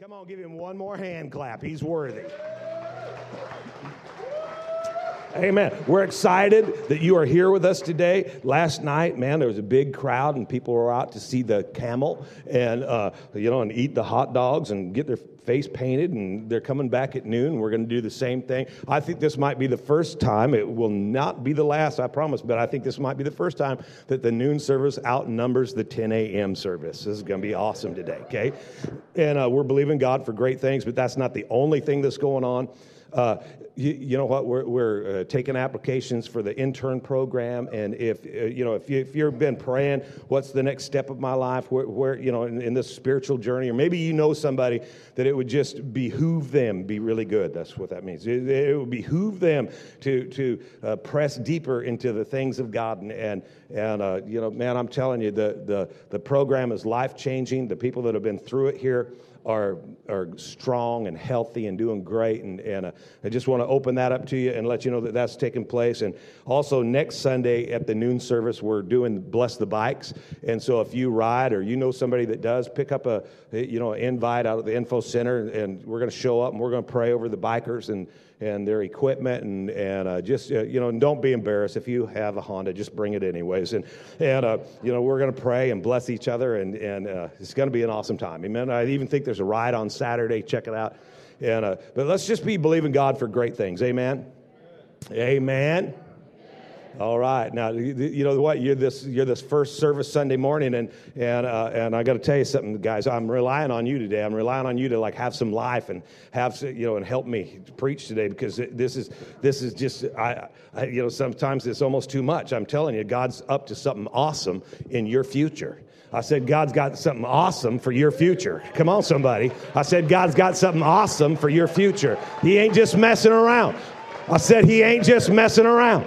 Come on, give him one more hand clap. He's worthy. Amen. We're excited that you are here with us today. Last night, man, there was a big crowd and people were out to see the camel and, uh, you know, and eat the hot dogs and get their face painted. And they're coming back at noon. We're going to do the same thing. I think this might be the first time. It will not be the last, I promise, but I think this might be the first time that the noon service outnumbers the 10 a.m. service. This is going to be awesome today, okay? And uh, we're believing God for great things, but that's not the only thing that's going on. Uh, you, you, know what? We're, we're uh, taking applications for the intern program, and if uh, you know if, you, if you've been praying, what's the next step of my life? Where, where you know in, in, this spiritual journey, or maybe you know somebody that it would just behoove them be really good. That's what that means. It, it would behoove them to to uh, press deeper into the things of God, and and, and uh, you know, man, I'm telling you, the the the program is life changing. The people that have been through it here are, are strong and healthy and doing great. And, and uh, I just want to open that up to you and let you know that that's taking place. And also, next Sunday at the noon service, we're doing Bless the Bikes. And so, if you ride or you know somebody that does, pick up a you know invite out of the info center, and we're going to show up and we're going to pray over the bikers and and their equipment and, and uh, just, uh, you know, don't be embarrassed. If you have a Honda, just bring it anyways. And, and uh, you know, we're to pray and bless each other, and, and uh, it's to be an awesome time. Amen. I even think there's a ride on Saturday. Check it out. And, uh, but let's just be believing God for great things. Amen. Amen. All right. Now, you know what? You're this, you're this first service Sunday morning, and, and, uh, and I got to tell you something, guys. I'm relying on you today. I'm relying on you to like have some life and have, you know, and help me preach today because this is, this is just, I, I, you know, sometimes it's almost too much. I'm telling you, God's up to something awesome in your future. I said, God's got something awesome for your future. Come on, somebody. I said, God's got something awesome for your future. He ain't just messing around. I said, He ain't just messing around.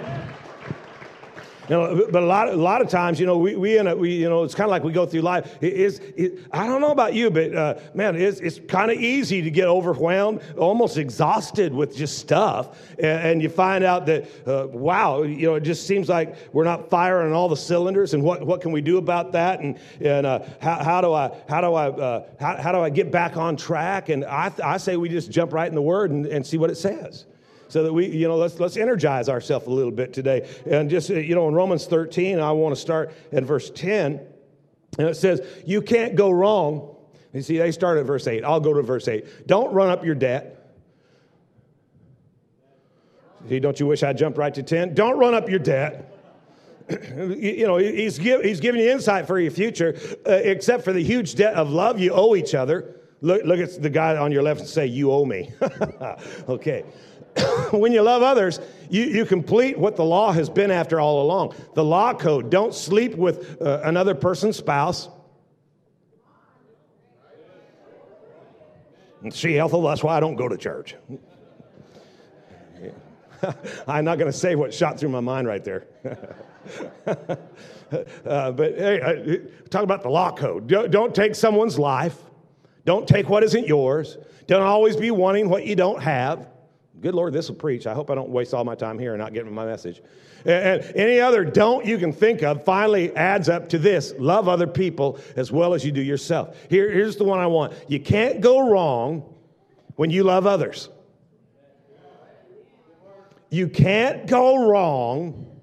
You know, but a lot, a lot of times, you know, we, we, in a, we you know, it's kind of like we go through life. It it, I don't know about you, but uh, man, it's, it's kind of easy to get overwhelmed, almost exhausted with just stuff. And, and you find out that, uh, wow, you know, it just seems like we're not firing all the cylinders. And what, what can we do about that? And, and uh, how, how do I, how do I, uh, how, how do I get back on track? And I, I say we just jump right in the word and, and see what it says so that we, you know, let's, let's energize ourselves a little bit today. And just, uh, you know, in Romans 13, I want to start at verse 10. And it says, You can't go wrong. You see, they start at verse 8. I'll go to verse 8. Don't run up your debt. See, don't you wish I jumped right to 10? Don't run up your debt. you know, he's, give, he's giving you insight for your future, uh, except for the huge debt of love you owe each other. Look, look at the guy on your left and say, You owe me. okay. when you love others, you, you complete what the law has been after all along. The law code don't sleep with uh, another person's spouse. See, Ethel, that's why I don't go to church. I'm not going to say what shot through my mind right there. uh, but hey, uh, talk about the law code. Don't, don't take someone's life. Don't take what isn't yours. Don't always be wanting what you don't have. Good Lord, this will preach. I hope I don't waste all my time here and not get my message. And any other don't you can think of finally adds up to this love other people as well as you do yourself. Here, here's the one I want. You can't go wrong when you love others. You can't go wrong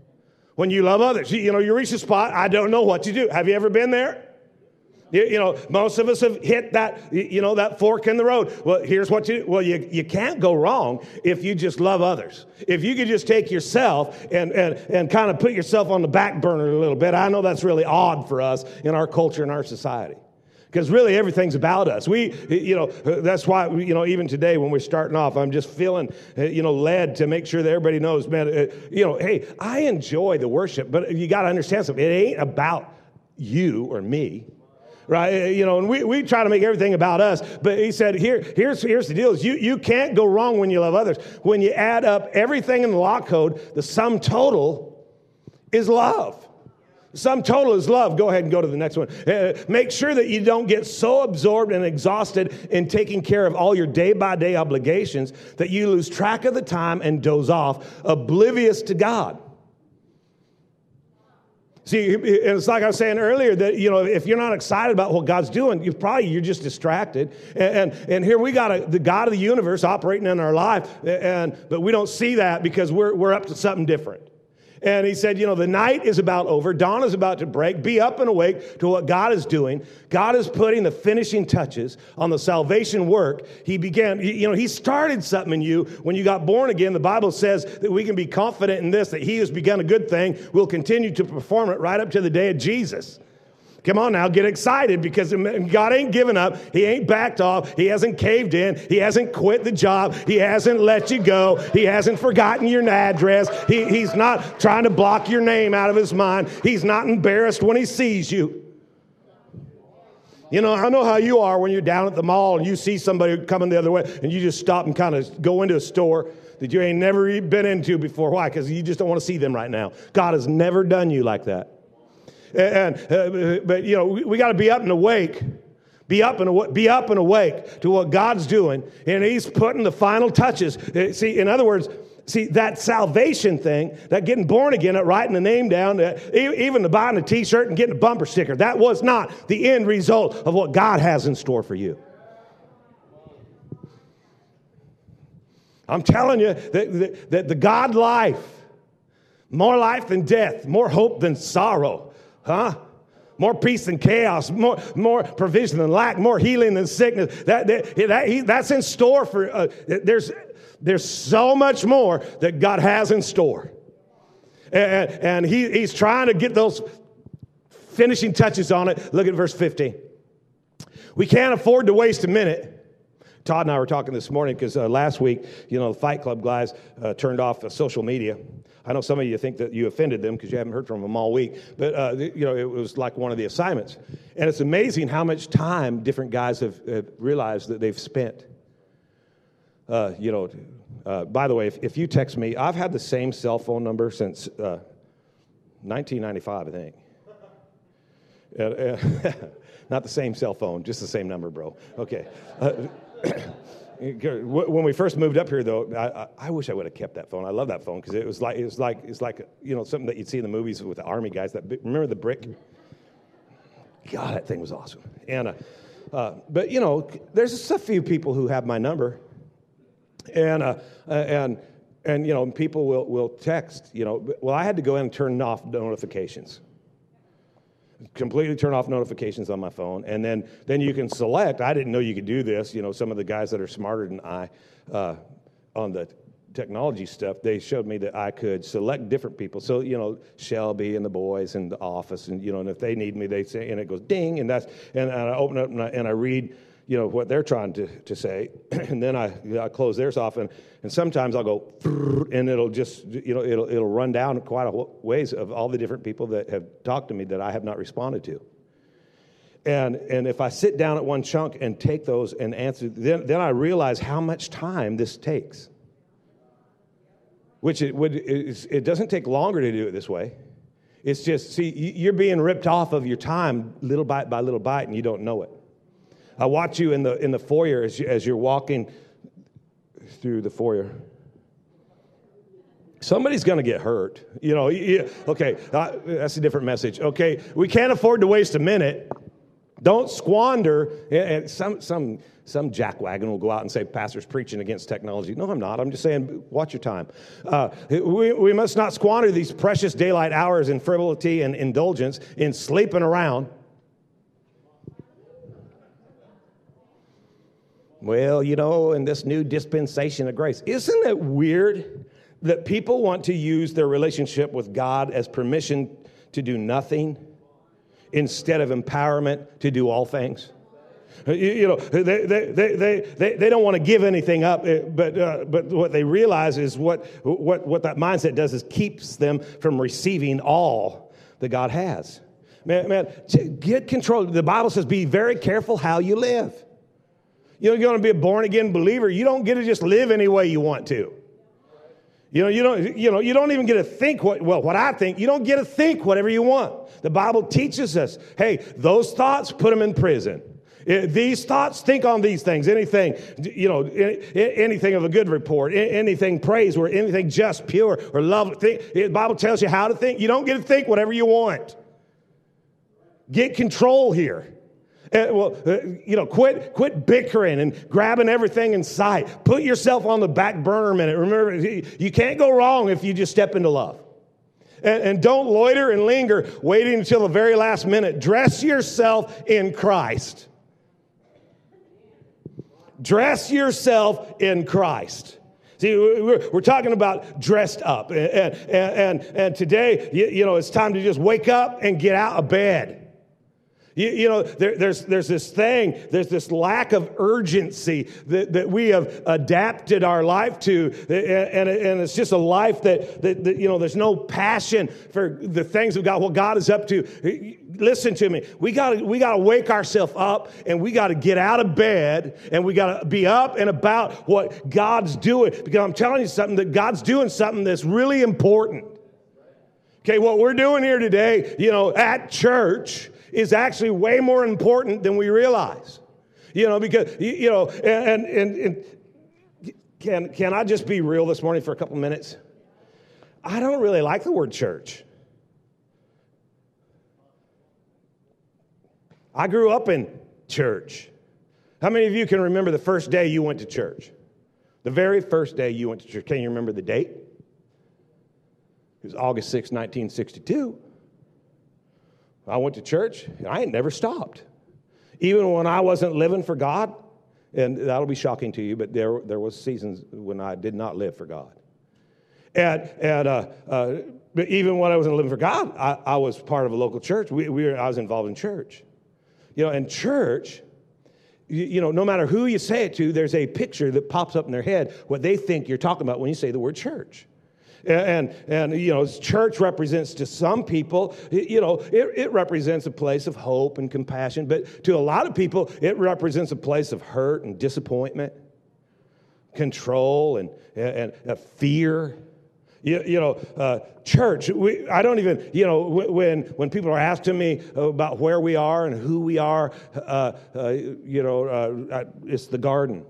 when you love others. You, you know, you reach a spot, I don't know what to do. Have you ever been there? You, know, most of us have hit that, you know, that fork in the road. Well, here's what you, well, you, you can't go wrong if you just love others. If you could just take yourself and, and, and kind of put yourself on the back burner a little bit. I know that's really odd for us in our culture and our society. Because really everything's about us. We, you know, that's why, you know, even today when we're starting off, I'm just feeling, you know, led to make sure that everybody knows, man, uh, you know, hey, I enjoy the worship, but you got to understand something. It ain't about you or me right? You know, and we, we try to make everything about us. But he said, Here, here's, here's the deal is you, you can't go wrong when you love others. When you add up everything in the law code, the sum total is love. Sum total is love. Go ahead and go to the next one. Uh, make sure that you don't get so absorbed and exhausted in taking care of all your day by day obligations that you lose track of the time and doze off, oblivious to God. See, it's like I was saying earlier that you know if you're not excited about what God's doing, you probably you're just distracted. And and, and here we got a, the God of the universe operating in our life, and but we don't see that because we're we're up to something different. And he said, You know, the night is about over, dawn is about to break. Be up and awake to what God is doing. God is putting the finishing touches on the salvation work. He began, you know, he started something in you when you got born again. The Bible says that we can be confident in this, that he has begun a good thing, will continue to perform it right up to the day of Jesus. Come on now, get excited because God ain't given up. He ain't backed off. He hasn't caved in. He hasn't quit the job. He hasn't let you go. He hasn't forgotten your address. He, he's not trying to block your name out of his mind. He's not embarrassed when he sees you. You know, I know how you are when you're down at the mall and you see somebody coming the other way and you just stop and kind of go into a store that you ain't never been into before. Why? Because you just don't want to see them right now. God has never done you like that. And, uh, but, you know, we, we got to be up and awake. Be up and be up and awake to what God's doing, and He's putting the final touches. Uh, see, in other words, see that salvation thing, that getting born again, writing the name down, even the buying a T-shirt and getting a bumper sticker, that was not the end result of what God has in store for you. I'm telling you that, that, that the God life, more life than death, more hope than sorrow, Huh? More peace than chaos, more, more provision than lack, more healing than sickness. That, that, that that's in store for, uh, there's, there's so much more that God has in store. And, and he, he's trying to get those finishing touches on it. Look at verse 15. We can't afford to waste a minute. Todd and I were talking this morning because uh, last week, you know, the Fight Club guys uh, turned off social media. I know some of you think that you offended them because you haven't heard from them all week, but uh, you know it was like one of the assignments, and it's amazing how much time different guys have, have realized that they've spent. Uh, you know, uh, by the way, if, if, you text me, I've had the same cell phone number since 1995, uh, I think. not the same cell phone, just the same number, bro. Okay. When we first moved up here, though, I, I wish I would have kept that phone. I love that phone because it was like it was like it's like you know something that you'd see in the movies with the army guys. That remember the brick? God, that thing was awesome. And uh, uh, but you know, there's a few people who have my number, and uh, uh and and you know, people will will text. You know, well, I had to go in and turn off notifications completely turn off notifications on my phone. And then then you can select i didn't know you could do this you know some of the guys that are smarter than i uh, on the technology stuff they showed me that i could select different people. So you know shelby and the boys and the office and you know and if they need me they say and it goes ding and that's and, and i open up and I, and I read you know, what they're trying to, to say. and then I, I close theirs off, and, and sometimes I'll go, and it'll just, you know, it'll, it'll run down quite a ways of all the different people that have talked to me that I have not responded to. And, and if I sit down at one chunk and take those and answer, then, then I realize how much time this takes. Which it, would, it doesn't take longer to do it this way. It's just, see, you're being ripped off of your time little bite by little bite, and you don't know it. I watch you in the, in the foyer as, you, as you're walking through the foyer. Somebody's going to get hurt. You know, okay, uh, that's a different message. Okay, we can't afford to waste a minute. Don't squander. And some, some, some jackwagon will go out and say, Pastor's preaching against technology. No, I'm not. I'm just saying, watch your time. Uh, we, we must not squander these precious daylight hours in frivolity and indulgence, in sleeping around Well, you know, in this new dispensation of grace, isn't it weird that people want to use their relationship with God as permission to do nothing instead of empowerment to do all things? You, you know, they, they, they, they, they don't want to give anything up, eh, but, uh, but what they realize is what, what, what that mindset does is keeps them from receiving all that God has. Man, man, get control. The Bible says, be very careful how you live. You're going to be a born again believer. You don't get to just live any way you want to. You know, you don't, you know, you don't even get to think what, well, what I think. You don't get to think whatever you want. The Bible teaches us, hey, those thoughts, put them in prison. Eh, these thoughts, think on these things. Anything, you know, eh, eh, anything of a good report, anything praiseworthy, anything just, pure, or love. the Bible tells you how to think. You don't get to think whatever you want. Get control here. Uh, well, uh, you know, quit, quit bickering and grabbing everything in sight. Put yourself on the back burner a minute. Remember, you can't go wrong if you just step into love. And, and don't loiter and linger waiting until the very last minute. Dress yourself in Christ. Dress yourself in Christ. See, we're, we're talking about dressed up. And, and, and, today, you know, it's time to just wake up and get out of bed. You, you know, there, there's, there's this thing, there's this lack of urgency that, that we have adapted our life to. And, and it's just a life that, that, that, you know, there's no passion for the things of God, what God is up to. Listen to me. We got we got to wake ourselves up and we got to get out of bed and we got to be up and about what God's doing. Because I'm telling you something that God's doing something that's really important. Okay, what we're doing here today, you know, at church is actually way more important than we realize. You know, because, you know, and, and, and can, can I just be real this morning for a couple minutes? I don't really like the word church. I grew up in church. How many of you can remember the first day you went to church? The very first day you went to church. Can you remember the date? It was August 6, 1962. I went to church. And I ain't never stopped. Even when I wasn't living for God, and that'll be shocking to you, but there, there was seasons when I did not live for God. And, and uh, uh, but even when I wasn't living for God, I, I was part of a local church. We, we were, I was involved in church. You know, and church, you, you know, no matter who you say it to, there's a picture that pops up in their head what they think you're talking about when you say the word church. And, and, you know, church represents to some people, you know, it, it represents a place of hope and compassion. But to a lot of people, it represents a place of hurt and disappointment, control and, and, and fear. You, you, know, uh, church, we, I don't even, you know, when, when people are asking me about where we are and who we are, uh, uh, you know, uh, it's the garden.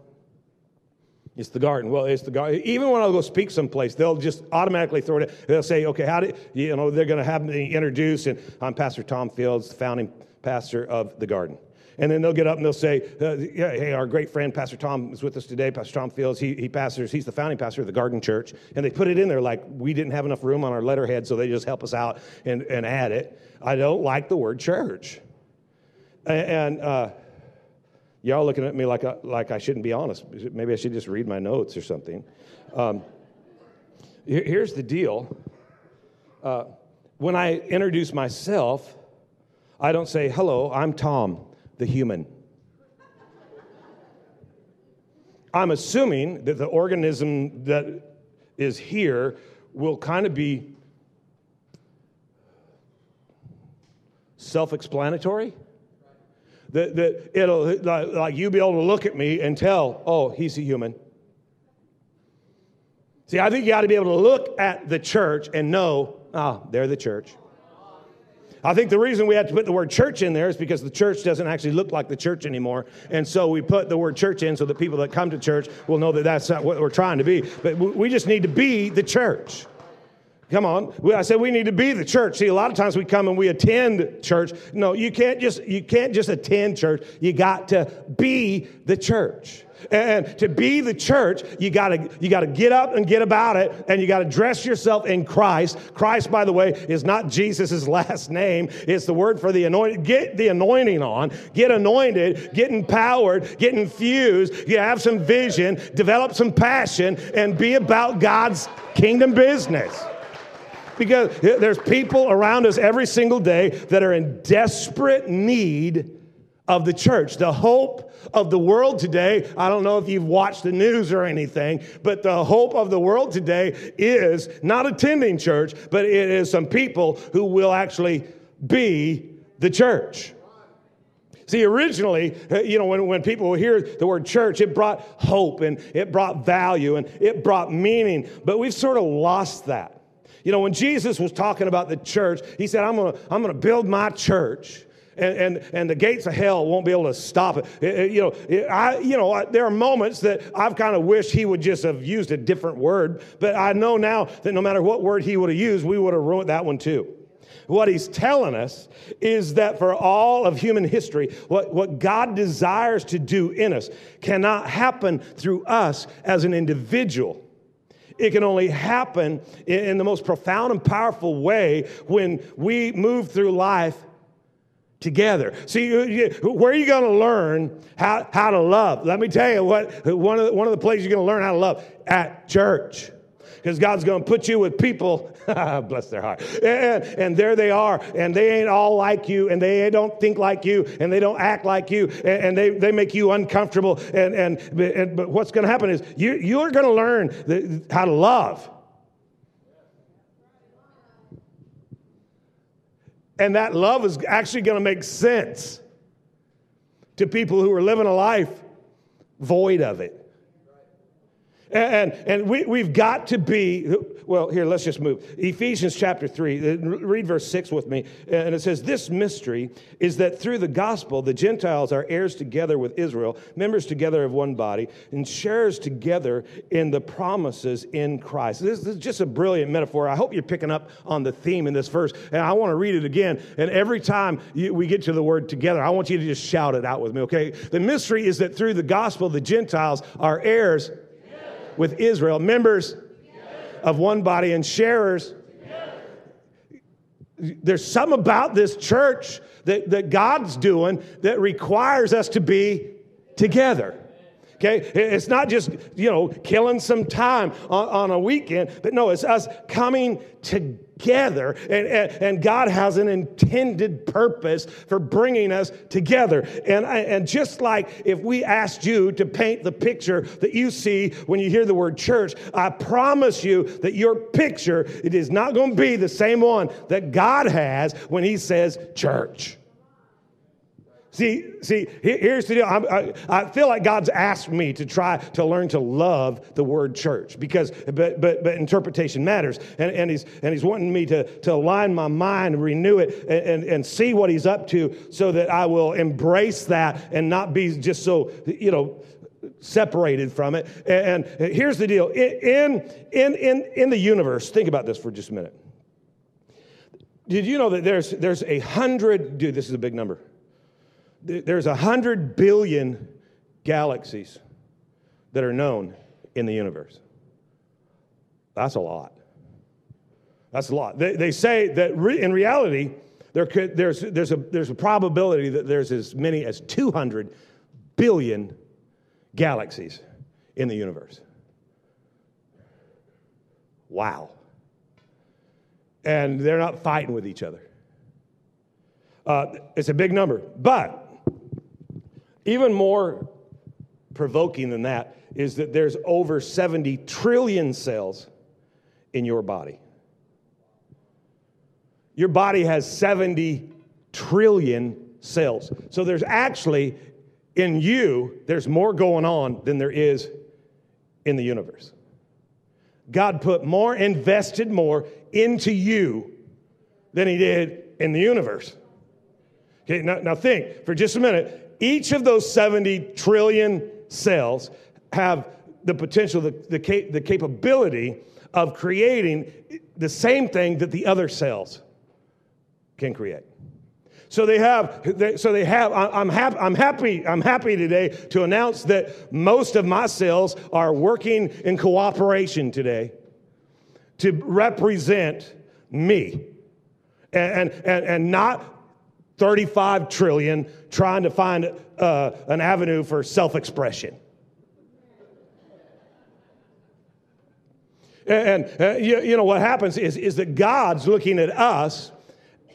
It's the garden. Well, it's the garden. Even when I'll go speak someplace, they'll just automatically throw it. They'll say, "Okay, how did you know?" They're going to have me introduce, and I'm Pastor Tom Fields, the founding pastor of the garden. And then they'll get up and they'll say, uh, "Hey, our great friend Pastor Tom is with us today. Pastor Tom Fields. He, he pastors. He's the founding pastor of the Garden Church." And they put it in there like we didn't have enough room on our letterhead, so they just help us out and, and add it. I don't like the word church, and. Uh, Y'all looking at me like I, like I shouldn't be honest. Maybe I should just read my notes or something. Um, here's the deal. Uh, when I introduce myself, I don't say, hello, I'm Tom, the human. I'm assuming that the organism that is here will kind of be self explanatory that, that it'll, like, like you be able to look at me and tell, oh, he's a human. See, I think you got to be able to look at the church and know, ah, oh, they're the church. I think the reason we had to put the word church in there is because the church doesn't actually look like the church anymore. And so we put the word church in so that people that come to church will know that that's not what we're trying to be. But we just need to be the church. Come on. I said we need to be the church. See, a lot of times we come and we attend church. No, you can't just you can't just attend church. You got to be the church. And to be the church, you gotta you gotta get up and get about it, and you gotta dress yourself in Christ. Christ, by the way, is not Jesus' last name. It's the word for the anointing. Get the anointing on, get anointed, get empowered, get infused, you have some vision, develop some passion, and be about God's kingdom business because there's people around us every single day that are in desperate need of the church. The hope of the world today, I don't know if you've watched the news or anything, but the hope of the world today is not attending church, but it is some people who will actually be the church. See, originally, you know, when, when people hear the word church, it brought hope and it brought value and it brought meaning, but we've sort of lost that. You know, when Jesus was talking about the church, he said, I'm going to I'm going to build my church. And, and, and the gates of hell won't be able to stop it. it, it you know, it, I, you know, I, there are moments that I've kind of wished he would just have used a different word, but I know now that no matter what word he would have used, we would have ruined that one too. What he's telling us is that for all of human history, what, what God desires to do in us cannot happen through us as an individual. It can only happen in the most profound and powerful way when we move through life together. See, where are you going to learn how, how to love? Let me tell you what, one of the, one of the places you're going to learn how to love at church because God's going to put you with people, bless their heart. And, and, there they are, and they ain't all like you, and they don't think like you, and they don't act like you, and, and they, they make you uncomfortable. And, and, and but what's going to happen is you, you're going to learn the, how to love. And that love is actually going to make sense to people who are living a life void of it. And, and we, we've got to be, well, here, let's just move. Ephesians chapter 3, uh, read verse 6 with me. And it says, This mystery is that through the gospel, the Gentiles are heirs together with Israel, members together of one body, and shares together in the promises in Christ. This, this is just a brilliant metaphor. I hope you're picking up on the theme in this verse. And I want to read it again. And every time you, we get to the word together, I want you to just shout it out with me, okay? The mystery is that through the gospel, the Gentiles are heirs with Israel, members of one body and sharers. There's some about this church that, that God's doing that requires us to be together. Okay? It's not just, you know, killing some time on, on a weekend, but no, it's us coming together. And, and, and, God has an intended purpose for bringing us together. And, and just like if we asked you to paint the picture that you see when you hear the word church, I promise you that your picture, it is not going to be the same one that God has when he says church. See, see, here's the deal. I, I, feel like God's asked me to try to learn to love the word church because, but, but, but interpretation matters. And, and, he's, and he's wanting me to, to align my mind, renew it, and, and, and see what he's up to so that I will embrace that and not be just so, you know, separated from it. And, and here's the deal in, in, in, in the universe, think about this for just a minute. Did you know that there's, there's a hundred, dude, this is a big number there's a hundred billion galaxies that are known in the universe. That's a lot. That's a lot. They, they say that re, in reality, there could, there's, there's, a, there's a probability that there's as many as 200 billion galaxies in the universe. Wow. And they're not fighting with each other. Uh, it's a big number. But even more provoking than that is that there's over 70 trillion cells in your body. Your body has 70 trillion cells. So there's actually, in you, there's more going on than there is in the universe. God put more, invested more into you than he did in the universe. Okay, now, now think for just a minute. Each of those 70 trillion cells have the potential, the, the, cap- the capability of creating the same thing that the other cells can create. So they have, so they have, I'm, happy, I'm happy, I'm happy today to announce that most of my cells are working in cooperation today to represent me and, and, and not 35 trillion trying to find uh, an avenue for self expression. And, uh, you, you, know what happens is, is that God's looking at us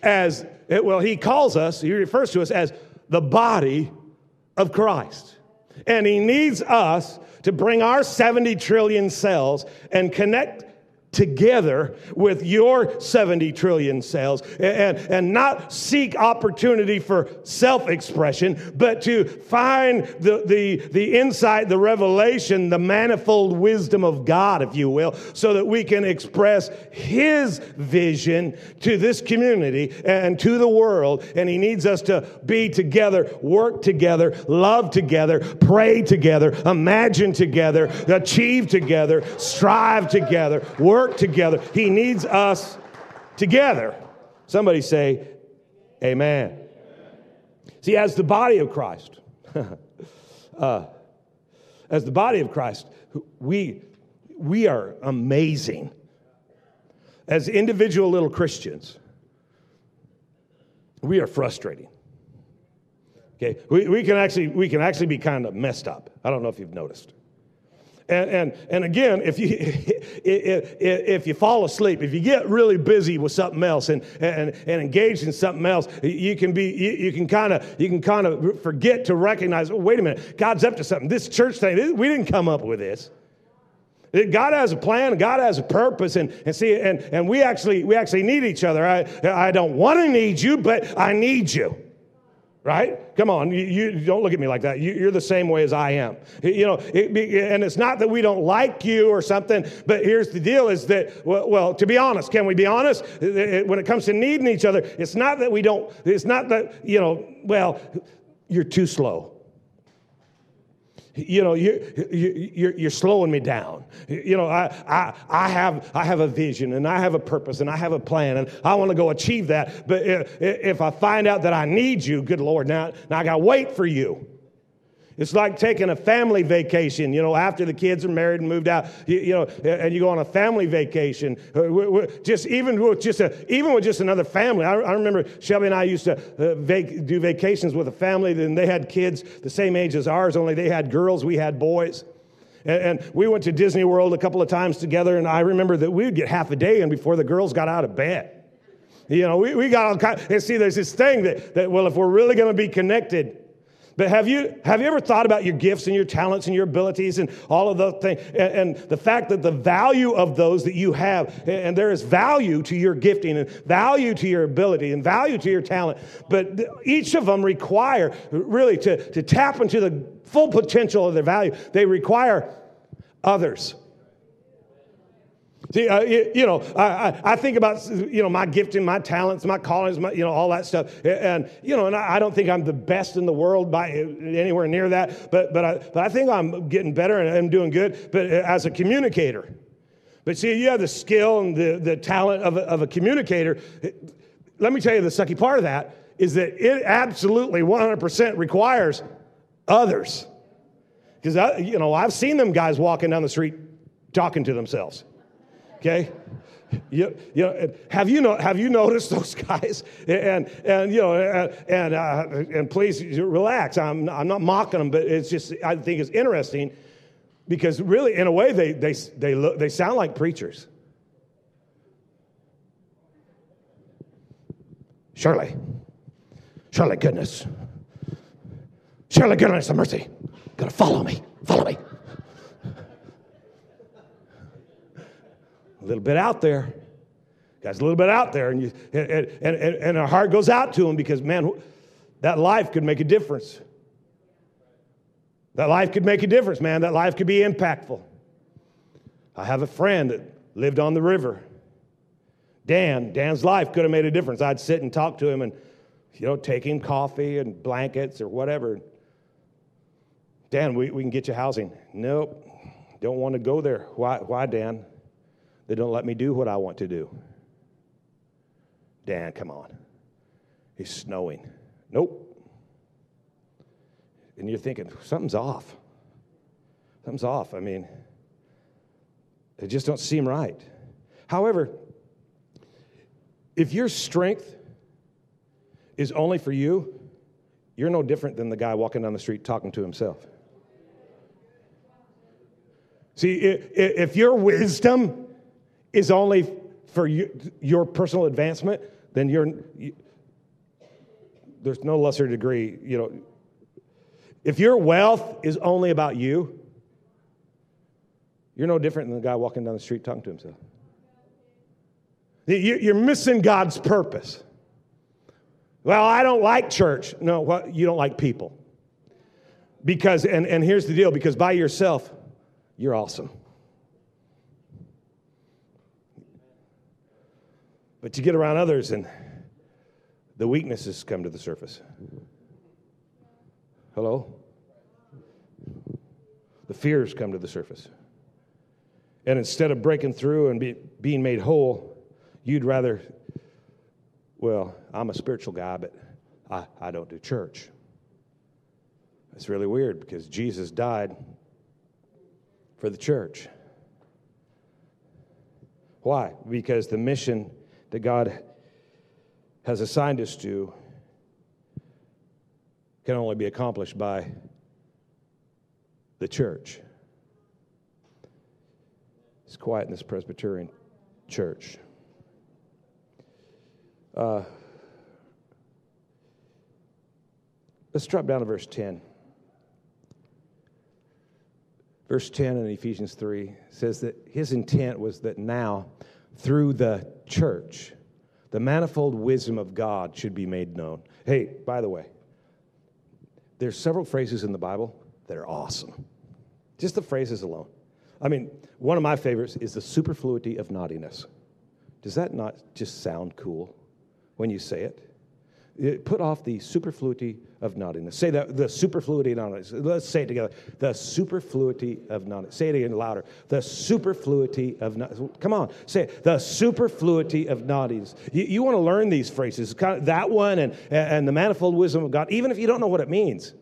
as, well, He calls us, He refers to us as the body of Christ. And He needs us to bring our 70 trillion cells and connect together with your 70 trillion cells and, and not seek opportunity for self expression, but to find the, the, the insight, the revelation, the manifold wisdom of God, if you will, so that we can express His vision to this community and to the world. And He needs us to be together, work together, love together, pray together, imagine together, achieve together, strive together, work work together. He needs us together. Somebody say, Amen. See, as the body of Christ, uh, as the body of Christ, we, we are amazing. As individual little Christians, we are frustrating. Okay, we, we, can actually, we can actually be kind of messed up. I don't know if you've noticed. And, and, and again, if you, if, you fall asleep, if you get really busy with something else and, and, and engaged in something else, you can be, you, you can kind of, you can kind of forget to recognize, oh, wait a minute, God's up to something. This church thing, we didn't come up with this. God has a plan, God has a purpose, and, and see, and, and we actually we actually need each other. I, I don't want to need you, but I need you right? Come on, you, you, don't look at me like that. You, are the same way as I am. You know, it, and it's not that we don't like you or something, but here's the deal: is that well, well, to be honest, can we be honest? When it comes to needing each other, it's not that we don't. It's not that you know. Well, you're too slow you know, you, you, you're, you're slowing me down. You know, I, I, I, have, I have a vision and I have a purpose and I have a plan and I want to go achieve that. But if, if I find out that I need you, good Lord, now, now I got to wait for you. It's like taking a family vacation, you know, after the kids are married and moved out, you, you know, and you go on a family vacation. Uh, just even with just a, even with just another family. I, I remember Shelby and I used to uh, vac- do vacations with a family, and they had kids the same age as ours, only they had girls, we had boys. And, we went to Disney World a couple of times together, and I remember that we would get half a day in before the girls got out of bed. You know, we, we got all kind and see, there's this thing that, that well, if we're really going to be connected, but have you, have you ever thought about your gifts and your talents and your abilities and all of those things and, and, the fact that the value of those that you have, and there is value to your gifting and value to your ability and value to your talent, but each of them require really to, to tap into the full potential of their value, they require others. See, uh, you, you, know, I, I, think about, you know, my gifting, my talents, my callings, my, you know, all that stuff. And, you know, and I, I, don't think I'm the best in the world by anywhere near that, but, but, I, but I think I'm getting better and I'm doing good, but uh, as a communicator. But see, you have the skill and the, the talent of a, of a communicator. Let me tell you the sucky part of that is that it absolutely 100% requires others. Because, you know, I've seen them guys walking down the street talking to themselves. Okay? You, you know, have you know, have you noticed those guys? And and you know, and and, uh, and please relax. I'm I'm not mocking them, but it's just I think it's interesting because really, in a way, they they they look they sound like preachers. Surely, surely goodness, surely goodness and mercy, gonna follow me, follow me. A little bit out there. Guy's a little bit out there, and, you, and, and, and our heart goes out to him because, man, that life could make a difference. That life could make a difference, man. That life could be impactful. I have a friend that lived on the river. Dan, Dan's life could have made a difference. I'd sit and talk to him and, you know, take him coffee and blankets or whatever. Dan, we, we can get you housing. Nope, don't want to go there. Why, why Dan? They don't let me do what I want to do. Dan, come on. It's snowing. Nope. And you're thinking, something's off. Something's off. I mean, it just don't seem right. However, if your strength is only for you, you're no different than the guy walking down the street talking to himself. See, if your wisdom is only for you, your personal advancement, then you're, you, there's no lesser degree, you know. If your wealth is only about you, you're no different than the guy walking down the street talking to himself. You're missing God's purpose. Well, I don't like church. No, well, you don't like people. Because, and, and here's the deal because by yourself, you're awesome. But you get around others and the weaknesses come to the surface. Hello? The fears come to the surface. And instead of breaking through and be, being made whole, you'd rather, well, I'm a spiritual guy, but I, I don't do church. It's really weird because Jesus died for the church. Why? Because the mission that God has assigned us to can only be accomplished by the church. It's quiet in this Presbyterian church. Uh, let's drop down to verse 10. Verse 10 in Ephesians 3 says that his intent was that now, through the church, the manifold wisdom of God should be made known. Hey, by the way, there's several phrases in the Bible that are awesome. Just the phrases alone. I mean, one of my favorites is the superfluity of naughtiness. Does that not just sound cool when you say it? Put off the superfluity of naughtiness. Say that the superfluity of naughtiness. Let's say it together. The superfluity of naughtiness. Say it again louder. The superfluity of naughtiness. Come on, say it. The superfluity of naughtiness. You, you want to learn these phrases, kind of that one and, and the manifold wisdom of God, even if you don't know what it means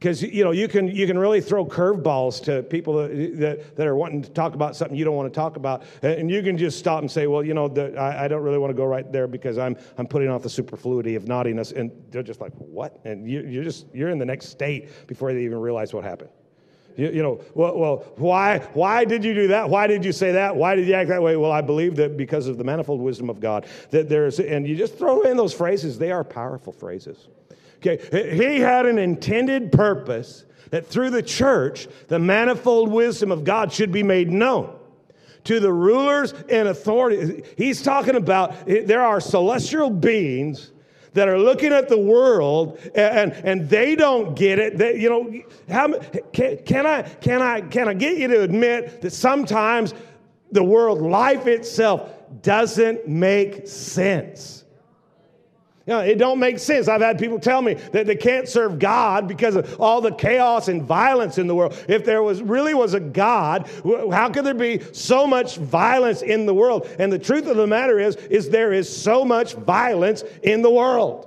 because you know you can you can really throw curveballs to people that, that, that, are wanting to talk about something you don't want to talk about and you can just stop and say well you know the, I, I, don't really want to go right there because i'm i'm putting off the superfluity of naughtiness and they're just like what and you, you're just you're in the next state before they even realize what happened you, you, know, well, well, why, why did you do that? Why did you say that? Why did you act that way? Well, I believe that because of the manifold wisdom of God, that there's, and you just throw in those phrases, they are powerful phrases. Okay, he had an intended purpose that through the church, the manifold wisdom of God should be made known to the rulers and authorities. He's talking about there are celestial beings that are looking at the world and, and they don't get it. They, you know, how, can, can, I, can, I, can I get you to admit that sometimes the world, life itself, doesn't make sense? You know, it don't make sense. I've had people tell me that they can't serve God because of all the chaos and violence in the world. If there was really was a God, how could there be so much violence in the world? And the truth of the matter is, is there is so much violence in the world.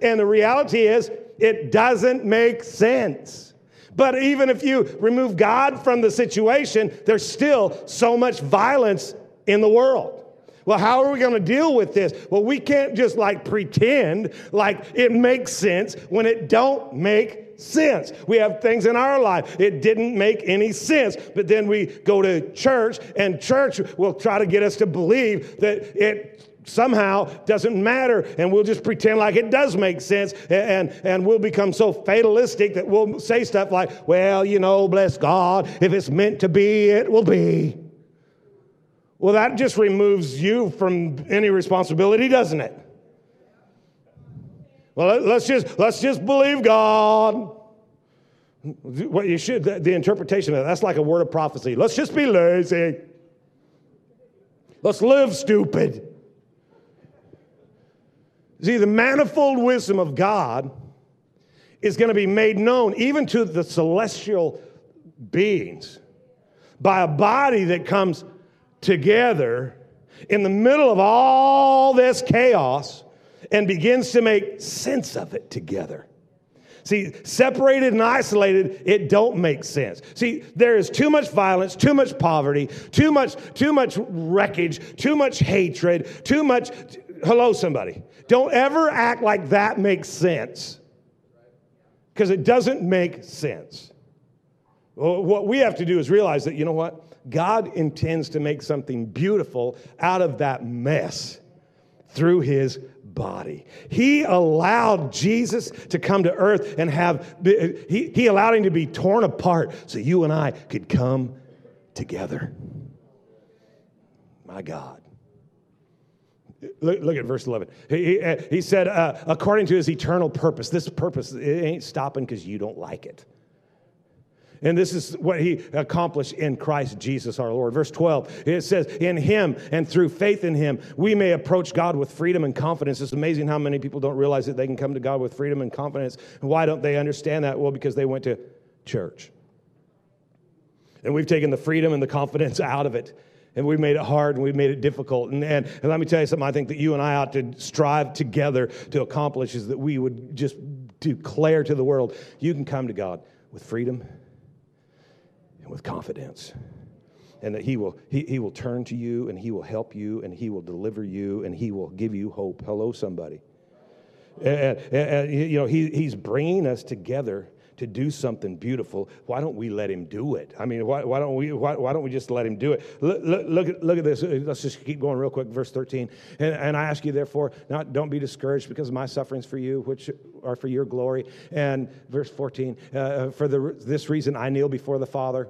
And the reality is, it doesn't make sense. But even if you remove God from the situation, there's still so much violence in the world. Well, how are we going to deal with this? Well, we can't just like pretend like it makes sense when it don't make sense. We have things in our life it didn't make any sense, but then we go to church and church will try to get us to believe that it somehow doesn't matter and we'll just pretend like it does make sense and, and we'll become so fatalistic that we'll say stuff like well you know bless god if it's meant to be it will be well, that just removes you from any responsibility, doesn't it? Well, let's just let's just believe God. What you should the interpretation of that, that's like a word of prophecy. Let's just be lazy. Let's live stupid. See, the manifold wisdom of God is going to be made known even to the celestial beings by a body that comes together in the middle of all this chaos and begins to make sense of it together. See, separated and isolated, it don't make sense. See, there is too much violence, too much poverty, too much, too much wreckage, too much hatred, too much. Hello, somebody. Don't ever act like that makes sense because it doesn't make sense. What we have to do is realize that, you know what? God intends to make something beautiful out of that mess through his body. He allowed Jesus to come to earth and have, he, he allowed him to be torn apart so you and I could come together. My God. Look, look at verse 11. He, he, uh, he said, uh, according to his eternal purpose. This purpose, it ain't stopping because you don't like it. And this is what he accomplished in Christ Jesus our Lord. Verse 12, it says, In him and through faith in him, we may approach God with freedom and confidence. It's amazing how many people don't realize that they can come to God with freedom and confidence. And why don't they understand that? Well, because they went to church. And we've taken the freedom and the confidence out of it. And we've made it hard and we've made it difficult. And, and, and let me tell you something I think that you and I ought to strive together to accomplish is that we would just declare to the world you can come to God with freedom and with confidence. And that he will, he, he will turn to you and he will help you and he will deliver you and he will give you hope. Hello, somebody. And, and, and you know, he, he's bringing us together to do something beautiful, why don't we let him do it? I mean, why, why don't we why, why, don't we just let him do it? Look, look, look, at, look at this. Let's just keep going real quick. Verse 13. And, and I ask you, therefore, not don't be discouraged because of my sufferings for you, which are for your glory. And verse 14, uh, for the, this reason I kneel before the Father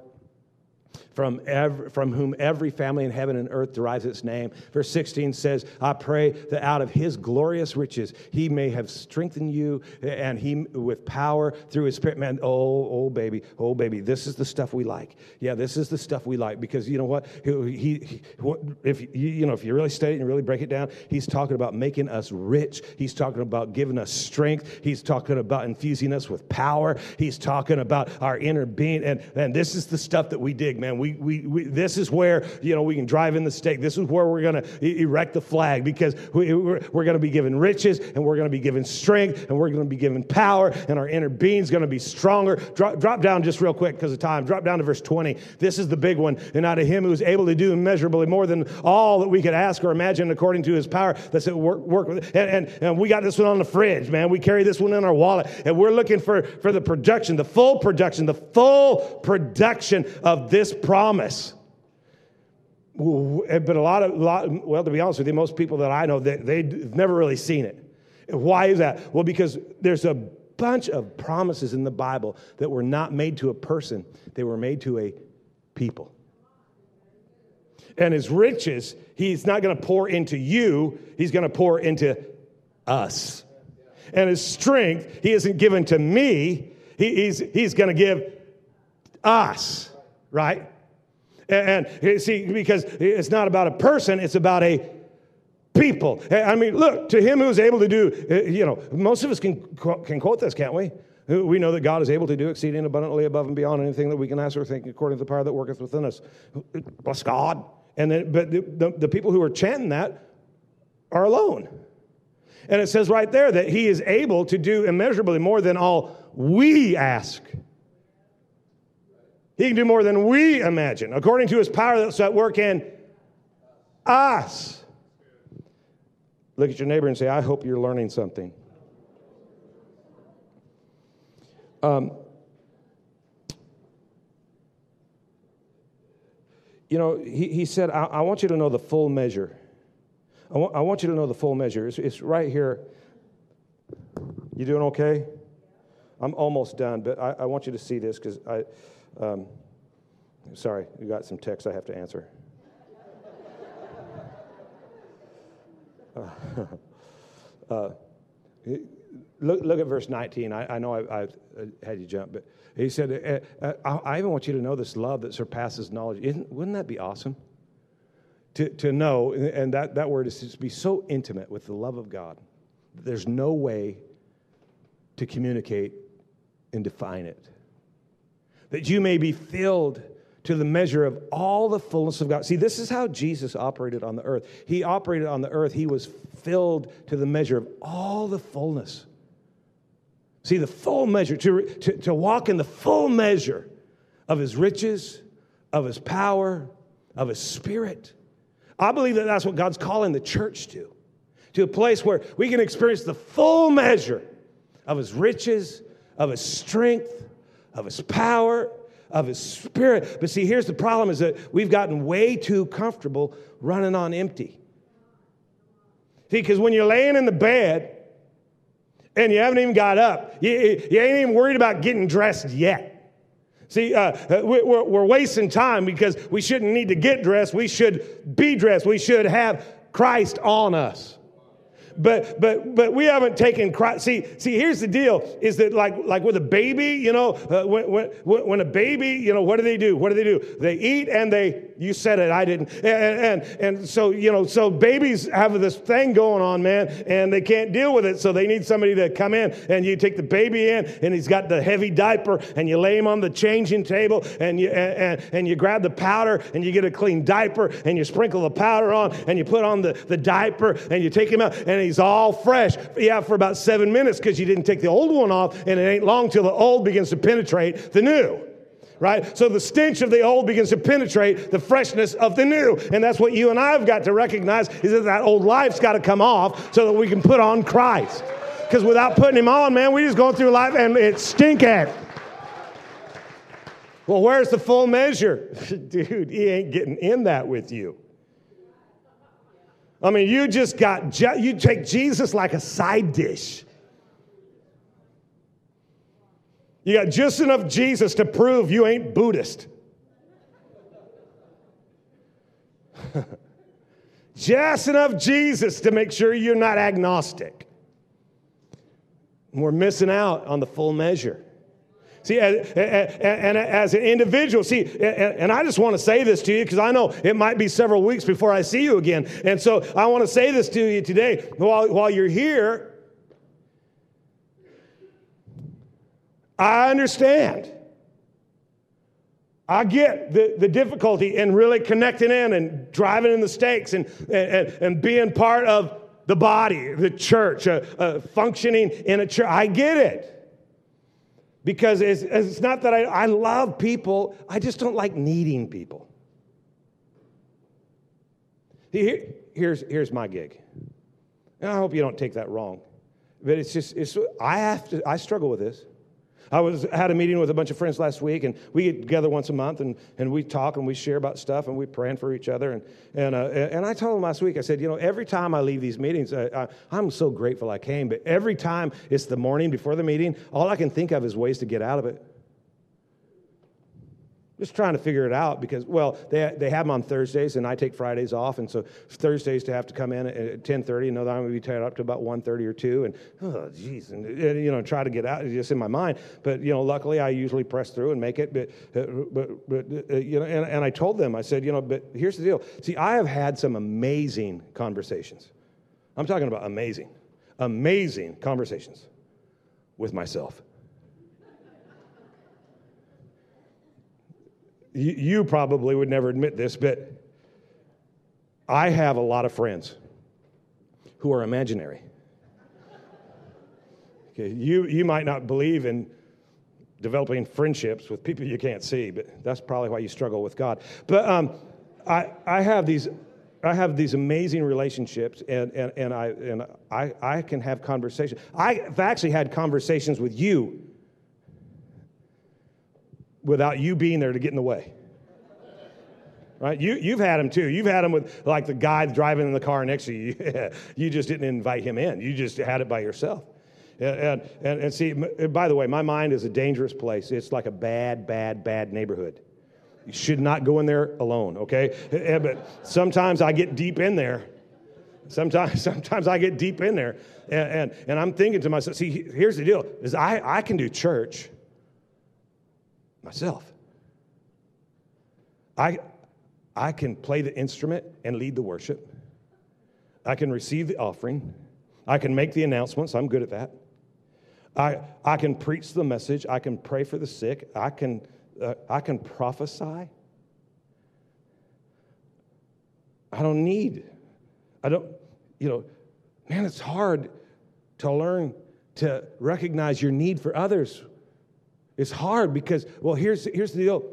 from, every, from whom every family in heaven and earth derives its name. Verse 16 says, I pray that out of his glorious riches he may have strengthened you and he with power through his spirit. Man, oh, oh, baby, oh, baby, this is the stuff we like. Yeah, this is the stuff we like because you know what? He, he if you know, if you really study it and really break it down, he's talking about making us rich. He's talking about giving us strength. He's talking about infusing us with power. He's talking about our inner being. And, and this is the stuff that we dig, man. We, we, we, this is where, you know, we can drive in the stake. This is where we're going to erect the flag because we, we're, we're going to be given riches and we're going to be given strength and we're going to be given power and our inner being is going to be stronger. Drop, drop down just real quick because of time. Drop down to verse 20. This is the big one. And out of him who is able to do immeasurably more than all that we could ask or imagine according to his power that's at work, work. And, and, and we got this one on the fridge, man. We carry this one in our wallet and we're looking for, for the production, the full production, the full production of this promise. But a lot of, lot, well, to be honest with you, most people that I know, they, they've never really seen it. Why is that? Well, because there's a bunch of promises in the Bible that were not made to a person, they were made to a people. And his riches, he's not going to pour into you, he's going to pour into us. And his strength, he isn't given to me, he, he's, he's going to give us, right? And, and see, because it's not about a person, it's about a people. Eh, I mean, look, to him who is able to do, uh, you know, most of us can, can quote this, can't we? We know that God is able to do exceeding abundantly above and beyond anything that we can ask or think according to the power that worketh within us. Bless God. And then, but the, the, the people who are chanting that are alone. And it says right there that he is able to do immeasurably more than all we ask he can do more than we imagine, according to his power that's at work in us. Look at your neighbor and say, I hope you're learning something. Um, you know, he, he said, I, I, want you to know the full measure. I, I want you to know the full measure. It's, it's right here. You doing okay? I'm almost done, but I, I want you to see this because I. Um, sorry, you got some text I have to answer. uh, look, look at verse 19. I, I know I, I, had you jump, but he said, uh, uh, I, I, even want you to know this love that surpasses knowledge. Isn't, wouldn't that be awesome? To, to know, and that, that word is to be so intimate with the love of God, there's no way to communicate and define it that you may be filled to the measure of all the fullness of God. See, this is how Jesus operated on the earth. He operated on the earth, he was filled to the measure of all the fullness. See, the full measure, to, to, to walk in the full measure of his riches, of his power, of his spirit. I believe that that's what God's calling the church to, to a place where we can experience the full measure of his riches, of his strength, of his power, of his spirit. But see, here's the problem is that we've gotten way too comfortable running on empty. See, because when you're laying in the bed and you haven't even got up, you, you ain't even worried about getting dressed yet. See, uh, we're, we're wasting time because we shouldn't need to get dressed. We should be dressed. We should have Christ on us. But but but we haven't taken Christ. See see here's the deal: is that like like with a baby, you know, uh, when, when when a baby, you know, what do they do? What do they do? They eat and they. You said it, I didn't. And and, and so you know, so babies have this thing going on, man, and they can't deal with it, so they need somebody to come in and you take the baby in, and he's got the heavy diaper, and you lay him on the changing table, and you and, and you grab the powder, and you get a clean diaper, and you sprinkle the powder on, and you put on the the diaper, and you take him out, and he's all fresh. Yeah, for about seven minutes because you didn't take the old one off, and it ain't long till the old begins to penetrate the new. Right? So the stench of the old begins to penetrate the freshness of the new. And that's what you and I have got to recognize is that that old life's got to come off so that we can put on Christ. Because without putting him on, man, we're just going through life and it's stinking. Well, where's the full measure? Dude, he ain't getting in that with you. I mean, you just got, you take Jesus like a side dish. You got just enough Jesus to prove you ain't Buddhist. just enough Jesus to make sure you're not agnostic. we're missing out on the full measure. See, and, as an individual, see, and I just want to say this to you because I know it might be several weeks before I see you again. And so I want to say this to you today. While, while you're here, I understand. I get the, the difficulty in really connecting in and driving in the stakes and, and, and being part of the body, the church, uh, uh, functioning in a church. I get it. Because it's, it's not that I, I love people, I just don't like needing people. Here, here's, here's my gig. And I hope you don't take that wrong. But it's just, it's, I have to, I struggle with this. I was had a meeting with a bunch of friends last week, and we get together once a month, and, and we talk and we share about stuff, and we praying for each other. And and uh, and I told them last week, I said, you know, every time I leave these meetings, I, I, am so grateful I came, but every time it's the morning before the meeting, all I can think of is ways to get out of it. Just trying to figure it out because, well, they, they have them on Thursdays, and I take Fridays off, and so Thursdays to have to come in at 10.30 and know that I'm going to be tied up to about 1.30 or 2, and, oh, geez, and, and, you know, try to get out, just in my mind. But, you know, luckily I usually press through and make it. But, uh, but, but uh, you know, and, and I told them, I said, you know, but here's the deal. See, I have had some amazing conversations. I'm talking about amazing, amazing conversations with myself. You, probably would never admit this, but I have a lot of friends who are imaginary. Okay, you, you might not believe in developing friendships with people you can't see, but that's probably why you struggle with God. But um, I, I have these I have these amazing relationships, and, and, and, I, and I, I can have conversations. I've actually had conversations with you without you being there to get in the way. Right? You, you've had them too. You've had them with like the guy driving in the car next to you. you just didn't invite him in. You just had it by yourself. And, and, and see, by the way, my mind is a dangerous place. It's like a bad, bad, bad neighborhood. You should not go in there alone, okay? Eh, eh, but sometimes I get deep in there. Sometimes, sometimes I get deep in there. And, and, and I'm thinking to myself, see, here's the deal, is I, I can do church myself. I, I can play the instrument and lead the worship. I can receive the offering. I can make the announcements. I'm good at that. I, I can preach the message. I can pray for the sick. I can, uh, I can prophesy. I don't need, I don't, you know, man, it's hard to learn to recognize your need for others it's hard because, well, here's, here's the deal.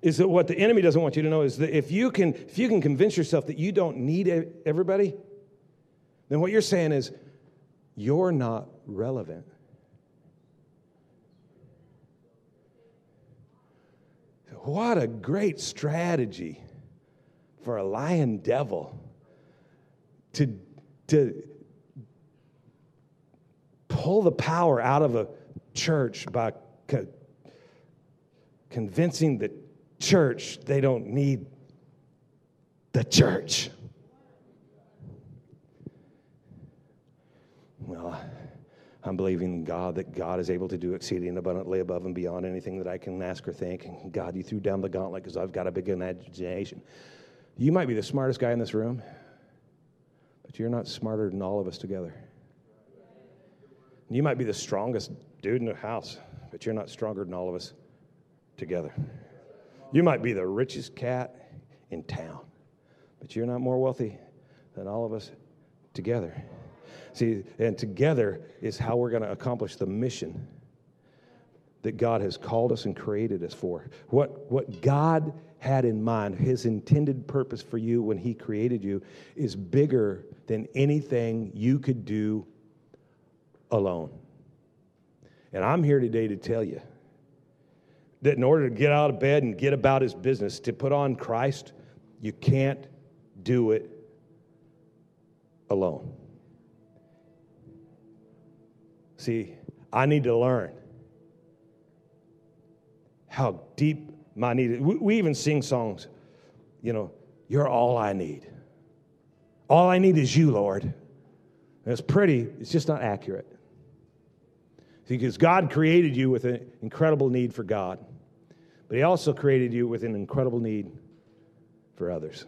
Is that what the enemy doesn't want you to know is that if you can if you can convince yourself that you don't need everybody then what you're saying is you're not relevant. What a great strategy for a lying devil to to pull the power out of a church by co- convincing the church they don't need the church. Well, I'm believing God that God is able to do exceeding abundantly above and beyond anything that I can ask or think. God, you threw down the gauntlet because I've got a big imagination. You might be the smartest guy in this room, but you're not smarter than all of us together. You might be the strongest dude in the house, but you're not stronger than all of us together. You might be the richest cat in town, but you're not more wealthy than all of us together. See, and together is how we're going to accomplish the mission that God has called us and created us for. What, what God had in mind, his intended purpose for you when he created you, is bigger than anything you could do alone. And I'm here today to tell you that in order to get out of bed and get about his business, to put on Christ, you can't do it alone. See, I need to learn how deep my need is. We, even sing songs, you know, you're all I need. All I need is you, Lord. And it's pretty, it's just not accurate. Because God created you with an incredible need for God, but He also created you with an incredible need for others.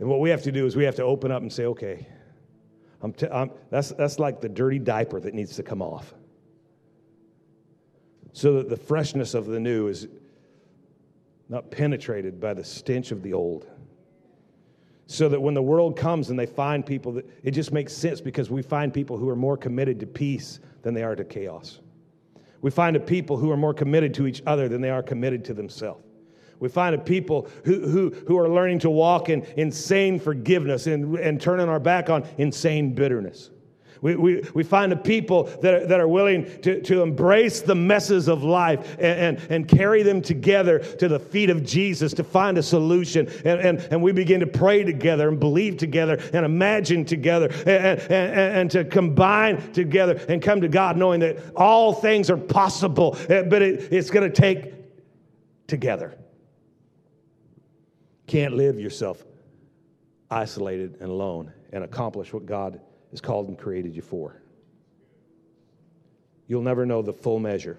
And what we have to do is we have to open up and say, okay, I'm t- I'm, that's, that's like the dirty diaper that needs to come off. So that the freshness of the new is not penetrated by the stench of the old. So that when the world comes and they find people, that it just makes sense because we find people who are more committed to peace than they are to chaos. We find a people who are more committed to each other than they are committed to themselves. We find a people who, who, who are learning to walk in insane forgiveness and, and turning our back on insane bitterness. We, we, we find a people that are, that are willing to, to embrace the messes of life and, and, and carry them together to the feet of Jesus to find a solution. And, and, and we begin to pray together and believe together and imagine together and, and, and to combine together and come to God knowing that all things are possible, eh, but it, it's going to take together can't live yourself isolated and alone and accomplish what God has called and created you for. You'll never know the full measure.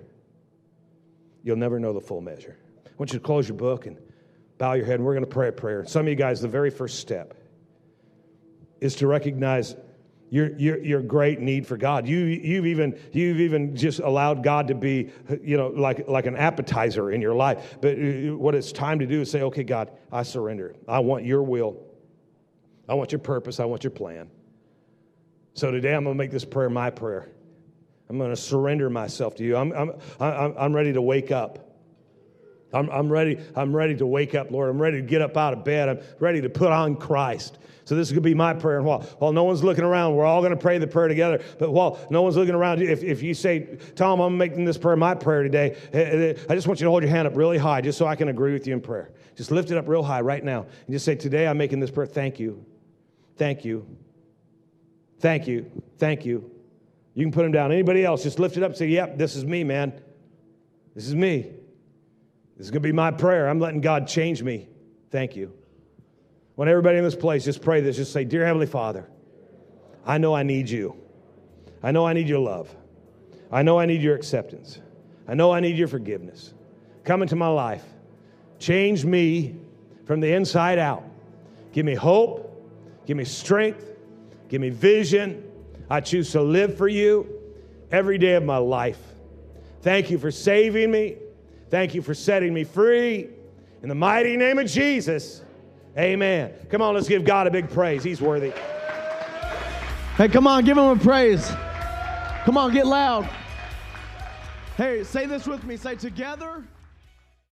You'll never know the full measure. I want you to close your book and bow your head, and we're going to pray a prayer. Some of you guys, the very first step is to recognize your, your, your great need for God. You, you've, even, you've even just allowed God to be, you know, like, like an appetizer in your life. But uh, what it's time to do is say, okay, God, I surrender. I want your will. I want your purpose. I want your plan. So today I'm going to make this prayer my prayer. I'm going to surrender myself to you. I'm, I'm, I'm, I'm ready to wake up. I'm, I'm, ready, I'm ready to wake up, Lord. I'm ready to get up out of bed. I'm ready to put on Christ. So this is going to be my prayer. And while, while no one's looking around, we're all going to pray the prayer together. But while no one's looking around, if, if you say, Tom, I'm making this prayer my prayer today, eh, eh, I just want you to hold your hand up really high just so I can agree with you in prayer. Just lift it up real high right now. And just say, today I'm making this prayer. Thank you. Thank you. Thank you. Thank you. You can put them down. Anybody else, just lift it up say, yep, this is me, man. This is me. This is going to be my prayer. I'm letting God change me. Thank you. When everybody in this place just pray this, just say, Dear Heavenly Father, I know I need you. I know I need your love. I know I need your acceptance. I know I need your forgiveness. Come into my life. Change me from the inside out. Give me hope. Give me strength. Give me vision. I choose to live for you every day of my life. Thank you for saving me. Thank you for setting me free. In the mighty name of Jesus. Amen. Come on, let's give God a big praise. He's worthy. Hey, come on, give him a praise. Come on, get loud. Hey, say this with me. Say, together